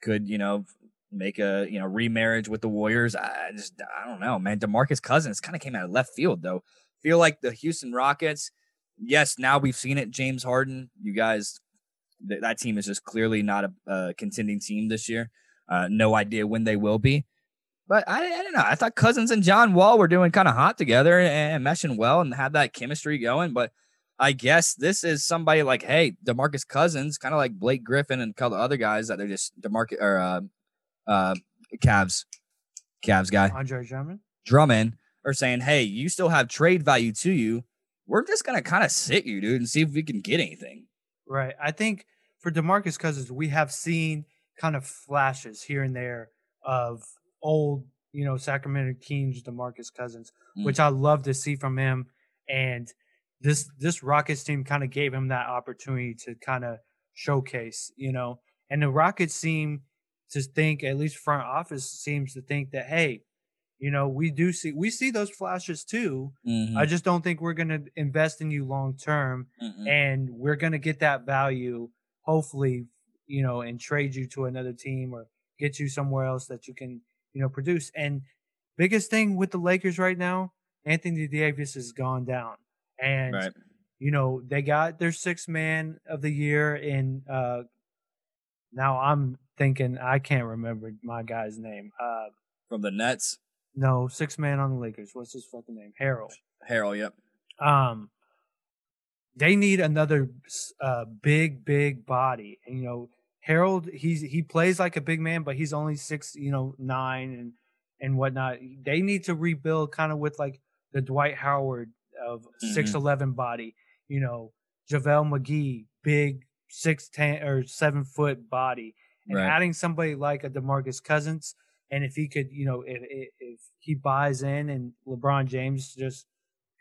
could you know make a you know remarriage with the Warriors. I just I don't know, man. Demarcus Cousins kind of came out of left field though. Feel like the Houston Rockets. Yes, now we've seen it. James Harden, you guys, th- that team is just clearly not a, a contending team this year. Uh, no idea when they will be. But I, I don't know. I thought Cousins and John Wall were doing kind of hot together and, meshing well and had that chemistry going. But I guess this is somebody like, hey, Demarcus Cousins, kind of like Blake Griffin and a couple other guys that they're just Demarcus or uh, uh, Cavs, Cavs guy Andre Drummond. Drummond are saying, hey, you still have trade value to you. We're just gonna kind of sit you, dude, and see if we can get anything. Right. I think for DeMarcus Cousins, we have seen kind of flashes here and there of old, you know, Sacramento Kings DeMarcus Cousins, Mm. which I love to see from him. And this this Rockets team kind of gave him that opportunity to kind of showcase, you know. And the Rockets seem to think, at least front office seems to think that, hey, you know, we do see we see those flashes too. Mhm. I just don't think we're gonna invest in you long term Mm-mm. and we're going to get that value hopefully you know and trade you to another team or get you somewhere else that you can you know produce and biggest thing with the lakers right now anthony davis has gone down and right. you know they got their sixth man of the year in uh now i'm thinking i can't remember my guy's name uh From the Nets. No, six man on the Lakers. What's his fucking name? Harrell. Harrell. yep. Um, they need another uh, big, big body. And, you know, Harrell, he's he plays like a big man, but he's only six, you know, nine and and whatnot. They need to rebuild kind of with like the Dwight Howard of mm-hmm. six mm-hmm. eleven body. You know, JaVale McGee, big six ten or seven foot body, and right. adding somebody like a Demarcus Cousins. And if he could, you know, if if he buys in and LeBron James just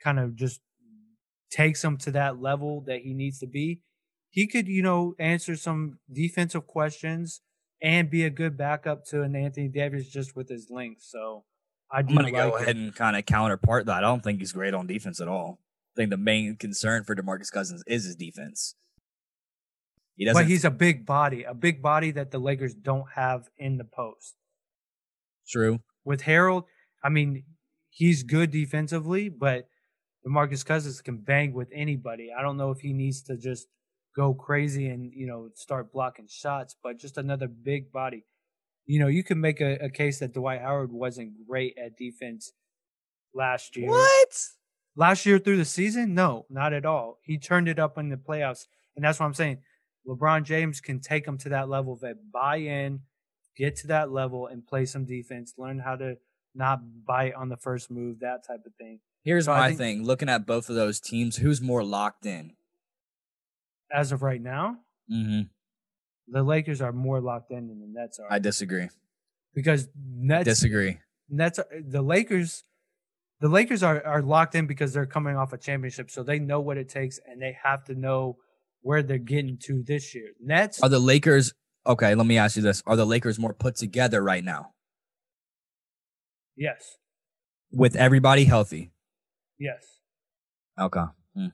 kind of just takes him to that level that he needs to be, he could, you know, answer some defensive questions and be a good backup to an Anthony Davis just with his length. So I am gonna like go ahead and kind of counterpart that. I don't think he's great on defense at all. I think the main concern for DeMarcus Cousins is his defense. He doesn't. But he's a big body, a big body that the Lakers don't have in the post. True. With Harrell, I mean, he's good defensively, but DeMarcus Cousins can bang with anybody. I don't know if he needs to just go crazy and you know start blocking shots, but just another big body. You know, you can make a, a case that Dwight Howard wasn't great at defense last year. What? Last year through the season? No, not at all. He turned it up in the playoffs. And that's what I'm saying. LeBron James can take them to that level that buy in, get to that level and play some defense, learn how to not bite on the first move, that type of thing. Here's so my think, thing looking at both of those teams, who's more locked in? As of right now, mm-hmm. the Lakers are more locked in than the Nets are. I disagree. Because Nets disagree. Nets, are, the Lakers, the Lakers are, are locked in because they're coming off a championship, so they know what it takes and they have to know where they're getting to this year. Nets are the Lakers. Okay, let me ask you this: Are the Lakers more put together right now? Yes. With everybody healthy. Yes. Okay. Hmm.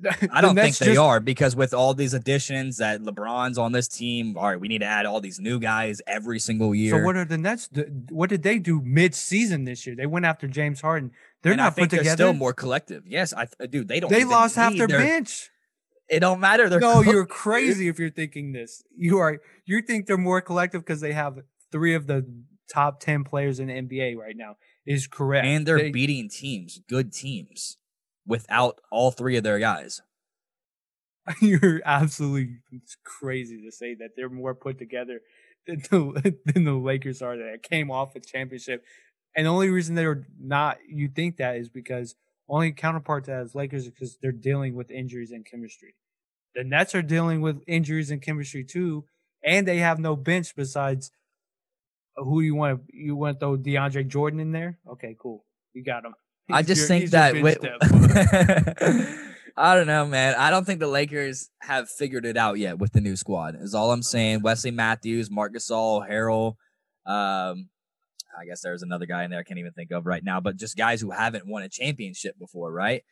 I don't think they just, are because with all these additions that LeBron's on this team, all right, we need to add all these new guys every single year. So what are the Nets? What did they do mid-season this year? They went after James Harden. They're and not put together. They're still more collective. Yes, I dude, they don't. They lost half their, their bench. It don't matter. They're no, you're crazy if you're thinking this. You are. You think they're more collective because they have three of the top ten players in the NBA right now. Is correct, and they're they, beating teams, good teams, without all three of their guys. You're absolutely crazy to say that they're more put together than the, than the Lakers are that came off a championship. And the only reason they're not, you think that is because only counterpart to that is Lakers because they're dealing with injuries and chemistry. The Nets are dealing with injuries and chemistry too, and they have no bench besides uh, who do you want to you want to throw DeAndre Jordan in there? Okay, cool. You got him. He's I just your, think that with, I don't know, man. I don't think the Lakers have figured it out yet with the new squad. Is all I'm saying. Wesley Matthews, Marc Gasol, Harrell, um, I guess there's another guy in there I can't even think of right now, but just guys who haven't won a championship before, right?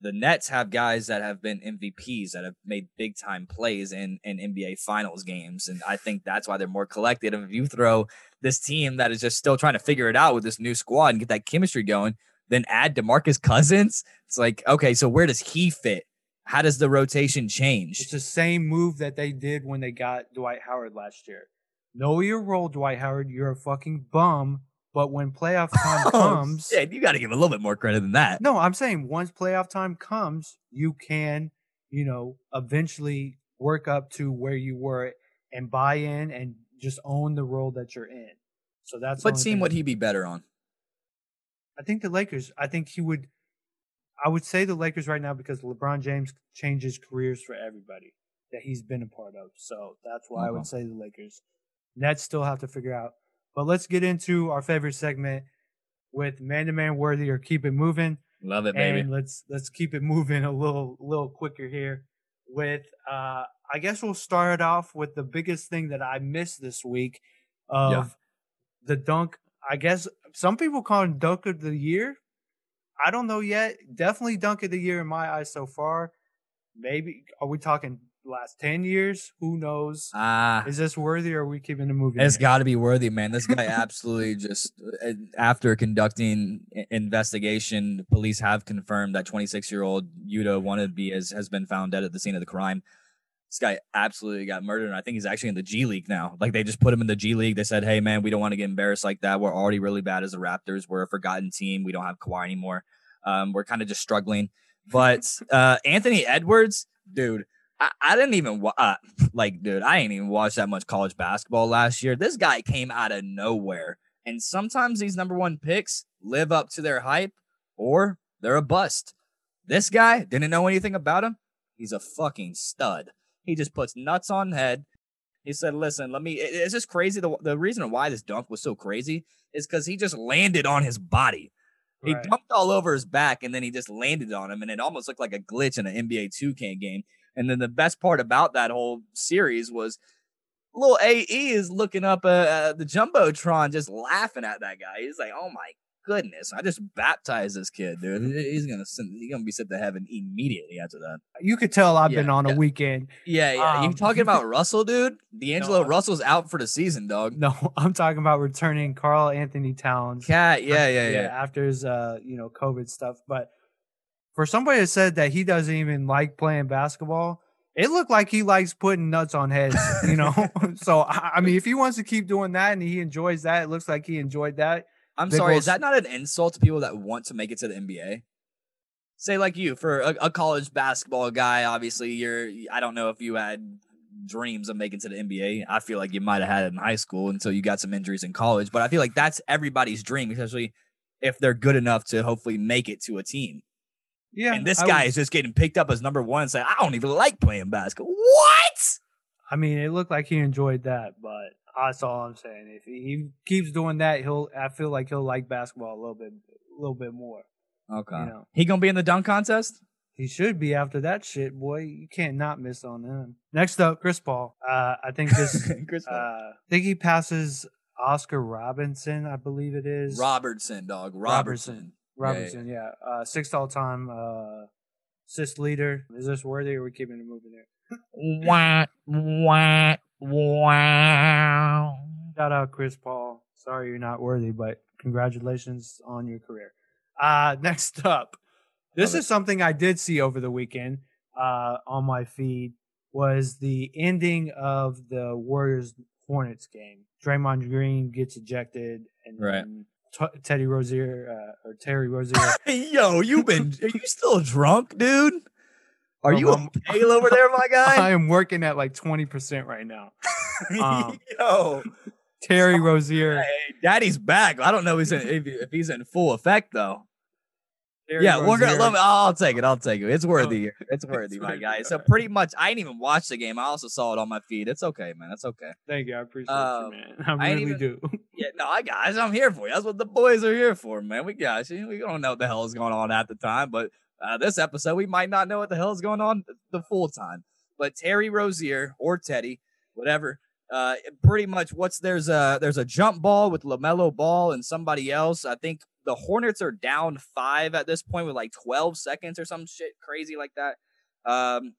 The Nets have guys that have been MVPs that have made big time plays in, in NBA finals games. And I think that's why they're more collected. And if you throw this team that is just still trying to figure it out with this new squad and get that chemistry going, then add DeMarcus Cousins, it's like, okay, so where does he fit? How does the rotation change? It's the same move that they did when they got Dwight Howard last year. Know your role, Dwight Howard. You're a fucking bum. But when playoff time oh, comes, yeah, you got to give a little bit more credit than that. No, I'm saying once playoff time comes, you can, you know, eventually work up to where you were and buy in and just own the role that you're in. So that's what team would he be better on? I think the Lakers. I think he would. I would say the Lakers right now because LeBron James changes careers for everybody that he's been a part of. So that's why I would say the Lakers. Nets still have to figure out. But let's get into our favorite segment with man to man worthy or keep it moving. Love it, baby. And let's let's keep it moving a little little quicker here. With uh I guess we'll start off with the biggest thing that I missed this week of yeah. the dunk. I guess some people call him dunk of the year. I don't know yet. Definitely dunk of the year in my eyes so far. Maybe are we talking last 10 years who knows ah is this worthy or are we keeping the movie it's got to be worthy man this guy absolutely just uh, after conducting investigation police have confirmed that 26 year old Yuta Watanabe has, has been found dead at the scene of the crime This guy absolutely got murdered, and I think he's actually in the G League now. Like they just put him in the G League. They said, "Hey, man, we don't want to get embarrassed like that. We're already really bad as the Raptors. We're a forgotten team. We don't have Kawhi anymore. Um, we're kind of just struggling." But uh, Anthony Edwards, dude, I, I didn't even wa- uh, like, dude, I ain't even watched that much college basketball last year. This guy came out of nowhere, and sometimes these number one picks live up to their hype, or they're a bust. This guy didn't know anything about him. He's a fucking stud. He just puts nuts on head. He said, "Listen, let me." it- It's just crazy. The the reason why this dunk was so crazy is because he just landed on his body. He Right. dunked all over his back, and then he just landed on him, and it almost looked like a glitch in an NBA 2K game. And then the best part about that whole series was little AE is looking up uh, uh, the jumbotron, just laughing at that guy. He's like, "Oh my goodness, I just baptized this kid, dude. He's gonna send, he's gonna be sent to heaven immediately after that." You could tell I've been Yeah, on a weekend. Yeah, yeah. you Um, talking about Russell, dude? D'Angelo No. Russell's out for the season, dog. No, I'm talking about returning Karl-Anthony Towns. Cat, yeah, yeah, yeah. After his uh, you know, COVID stuff. But for somebody that said that he doesn't even like playing basketball, it looked like he likes putting nuts on heads, you know. so I, mean, if he wants to keep doing that and he enjoys that, it looks like he enjoyed that. I'm Big sorry, is that not an insult to people that want to make it to the NBA? Say like you, for a, a college basketball guy, obviously you're. I don't know if you had dreams of making to the NBA. I feel like you might have had it in high school until you got some injuries in college. But I feel like that's everybody's dream, especially if they're good enough to hopefully make it to a team. Yeah. and this I guy was- is just getting picked up as number one and say, I don't even like playing basketball. What? I mean, it looked like he enjoyed that, but that's all I'm saying. If he, keeps doing that, he'll. I feel like he'll like basketball a little bit, a little bit more. Okay. You know. He gonna be in the dunk contest? He should be after that shit, boy. You can't not miss on him. Next up, Chris Paul. Uh, I think this. Chris uh, Paul. I think he passes Oscar Robinson. I believe it is Robertson, dog. Robertson. Robertson. Robinson, yeah, Uh, sixth all time uh, assist leader. Is this worthy? Or are we keeping it moving there? Wah, wah, wow. Shout out Chris Paul. Sorry you're not worthy, but congratulations on your career. Uh, next up, this Love is something I did see over the weekend uh, on my feed was the ending of the Warriors Hornets game. Draymond Green gets ejected, and Right. T- Teddy Rozier uh, or Terry Rozier. Yo, you been are you still drunk, dude? Are you I'm- okay over there, my guy? I am working at like twenty percent right now. um, Yo, Terry Rozier. hey, Daddy's back. I don't know if he's in, if, if he's in full effect though. Yeah, we're gonna. Let me, I'll take it. I'll take it. It's worthy. Oh, It's worthy, my guy. So pretty much, I didn't even watch the game. I also saw it on my feed. It's okay, man. It's okay. Thank you. I appreciate Um, you, man. I I really even- do. Yeah, no, I guys, I'm here for you. That's what the boys are here for, man. We got you. We don't know what the hell is going on at the time, but uh, this episode we might not know what the hell is going on the full time. But Terry Rozier or Teddy, whatever, uh, pretty much what's there's a there's a jump ball with Lamelo Ball and somebody else. I think the Hornets are down five at this point with like 12 seconds or some shit crazy like that. Um,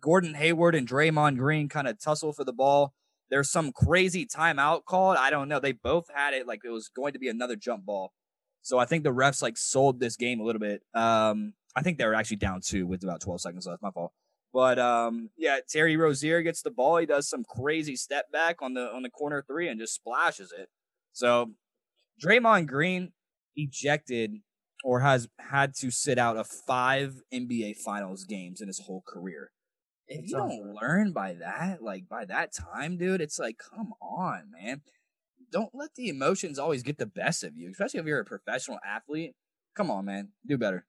Gordon Hayward and Draymond Green kind of tussle for the ball. There's some crazy timeout called. I don't know. They both had it like it was going to be another jump ball. So I think the refs like sold this game a little bit. Um, I think they were actually down two with about 12 seconds left. My fault. But um, yeah, Terry Rozier gets the ball. He does some crazy step back on the on the corner three and just splashes it. So Draymond Green ejected or has had to sit out of five NBA Finals games in his whole career. If you don't learn by that, like by that time, dude, it's like, come on, man. Don't let the emotions always get the best of you, especially if you're a professional athlete. Come on, man. Do better.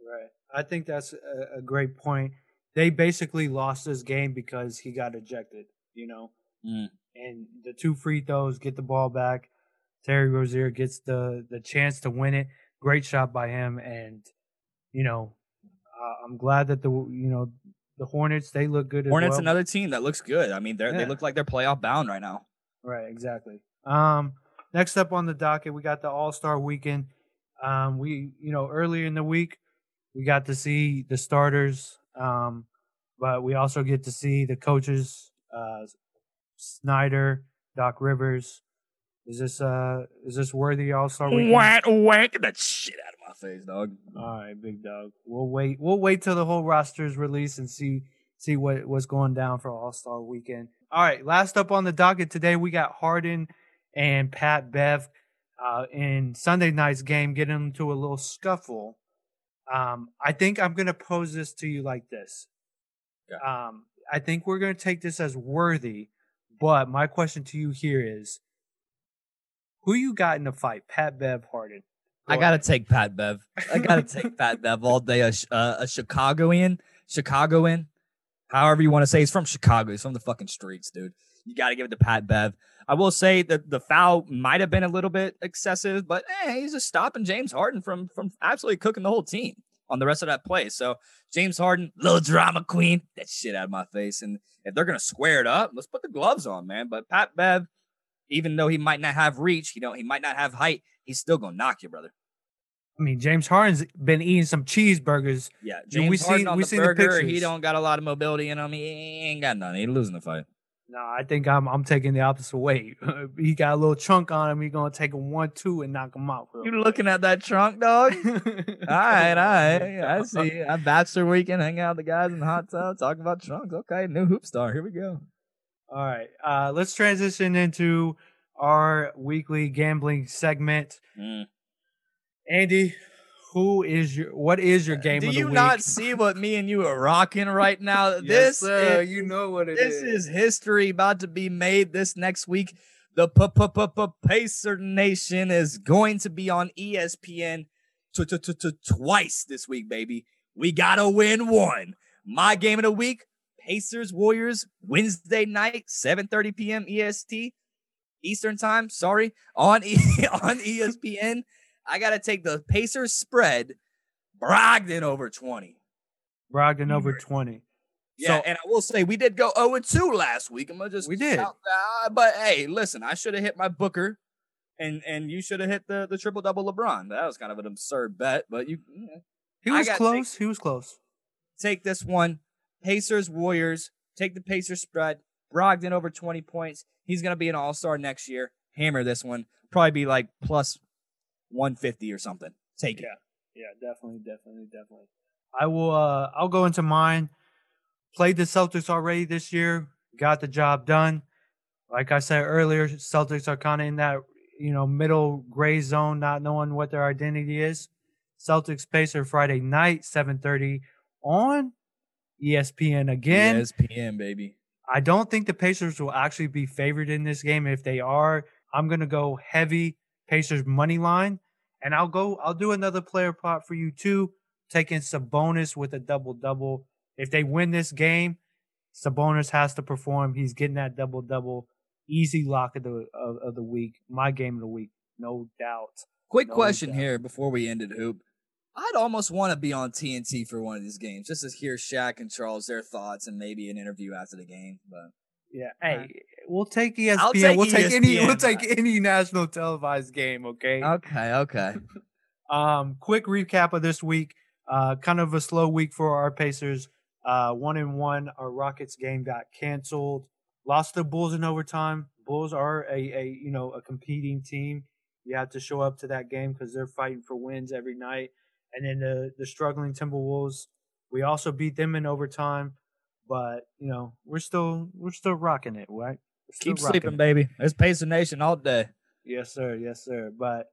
Right. I think that's a, great point. They basically lost this game because he got ejected, you know. Mm. And the two free throws get the ball back. Terry Rozier gets the the chance to win it. Great shot by him, and you know, uh, I'm glad that the you know the Hornets they look good as Hornets, well. another team that looks good. I mean, they are they look like they're playoff bound right now. Right, exactly. Um, next up on the docket, we got the All Star Weekend. Um, we, you know, earlier in the week, we got to see the starters, um, but we also get to see the coaches, uh, Snyder, Doc Rivers. Is this uh, is this worthy All Star Weekend? Whack, whack, get that shit out of my face, dog. All right, big dog. We'll wait. We'll wait till the whole roster is released and see see what what's going down for All Star Weekend. All right, last up on the docket today, we got Harden and Pat Bev uh, in Sunday night's game getting into a little scuffle. Um, I think I'm gonna pose this to you like this. Yeah. Um, I think we're gonna take this as worthy, but my question to you here is, who you got in the fight, Pat Bev Harden? I gotta take Pat Bev. I gotta take Pat Bev all day. A, uh, a Chicagoan, Chicagoan, however you want to say. He's from Chicago. He's from the fucking streets, dude. You gotta give it to Pat Bev. I will say that the foul might have been a little bit excessive, but eh, he's just stopping James Harden from from absolutely cooking the whole team on the rest of that play. So James Harden, little drama queen, that shit out of my face. And if they're gonna square it up, let's put the gloves on, man. But Pat Bev, even though he might not have reach, you know, he might not have height, he's still gonna knock you, brother. I mean, James Harden's been eating some cheeseburgers. Yeah, James we Harden seen- on we the seen the burger. he don't got a lot of mobility in him. He ain't got none. He losing the fight. No, I think I'm I'm taking the opposite way. he got a little chunk on him. He's gonna take a one two and knock him out. You looking at that trunk, dog? all right, all right. I see. I bachelor weekend, hang out with the guys in the hot tub, talk about trunks. Okay, new hoop star. Here we go. All right, uh, let's transition into our weekly gambling segment. Mm. Andy, who is your what is your game Do of the you not see what me and you are rocking right now? Yes, this sir, is, you know what it this is history about to be made this next week. The Pacer Nation is going to be on ESPN twice this week, baby. We gotta win one. My game of the week: Pacers Warriors Wednesday night, 7:30 p.m. EST Eastern Time. Sorry, on e- on ESPN. I gotta take the Pacers spread. Brogdon over 20. Brogdon over twenty. Yeah, So- and I will say we did go 0 2 last week. I'm gonna just We did. shout that- but hey, listen, I should have hit my Booker, and and you should have hit the the triple double LeBron. That was kind of an absurd bet, but you yeah. He was gotta close. He was close. take this one. Pacers Warriors. Take the Pacers spread. Brogdon over 20 points. He's gonna be an All Star next year. Hammer this one. Probably be like plus 150 or something. Take it. Yeah, definitely, definitely, definitely. I will. uh I'll go into mine. Played the Celtics already this year. Got the job done. Like I said earlier, Celtics are kind of in that you know middle gray zone, not knowing what their identity is. Celtics Pacer Friday night, seven thirty on ESPN again. ESPN baby. I don't think the Pacers will actually be favored in this game. If they are, I'm gonna go heavy Pacers money line, and I'll go. I'll do another player prop for you too, taking Sabonis with a double double. If they win this game, Sabonis has to perform. He's getting that double double. Easy lock of the of, of the week. My game of the week, no doubt. Quick No question doubt. here before we ended hoop. I'd almost want to be on TNT for one of these games, just to hear Shaq and Charles their thoughts and maybe an interview after the game. But Yeah. Hey, we'll take ESPN. I'll take we'll take any. We'll take any national televised game. Okay. okay, okay. Um, quick recap of this week. Uh, kind of a slow week for our Pacers. Uh, one and one. Our Rockets game got canceled. Lost the Bulls in overtime. Bulls are a, a you know a competing team. You have to show up to that game because they're fighting for wins every night. And then the the struggling Timberwolves. We also beat them in overtime, but you know we're still we're still rocking it, right? Keep sleeping, it. baby. It's Pacer Nation all day. Yes, sir. Yes, sir. But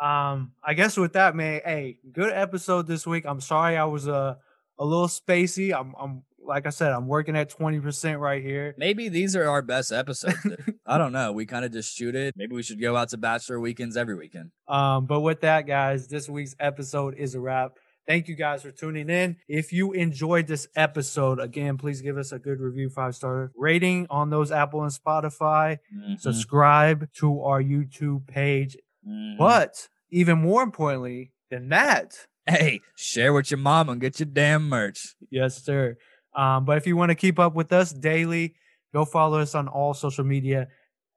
um, I guess with that, man, hey, good episode this week. I'm sorry I was uh, a little spacey. I'm I'm like I said, I'm working at twenty percent right here. Maybe these are our best episodes. I don't know. We kind of just shoot it. Maybe we should go out to bachelor weekends every weekend. Um, but with that, guys, this week's episode is a wrap. Thank you guys for tuning in. If you enjoyed this episode, again, please give us a good review, five star rating on those Apple and Spotify. Mhm, Subscribe to our YouTube page. mhm. But even more importantly than that, hey, share with your mom and get your damn merch. Yes, sir. Um, but if you want to keep up with us daily, go follow us on all social media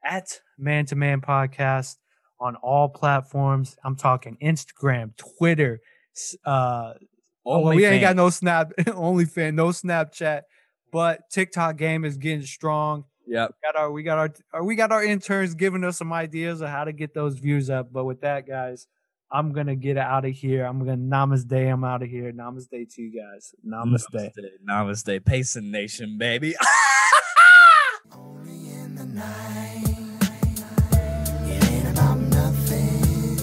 at Man to Man Podcast on all platforms. I'm talking Instagram, Twitter. Uh, oh, well, we ain't got no Snap, OnlyFans, no Snapchat, but TikTok game is getting strong. Yep. Got our, we got our, our, we got our interns giving us some ideas of how to get those views up. But with that, guys, I'm gonna get out of here. I'm gonna namaste. I'm out of here. Namaste to you guys. Namaste. Namaste. Namaste. Payson Nation, baby. Only in the night. It ain't about nothing.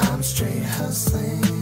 I'm straight hustling.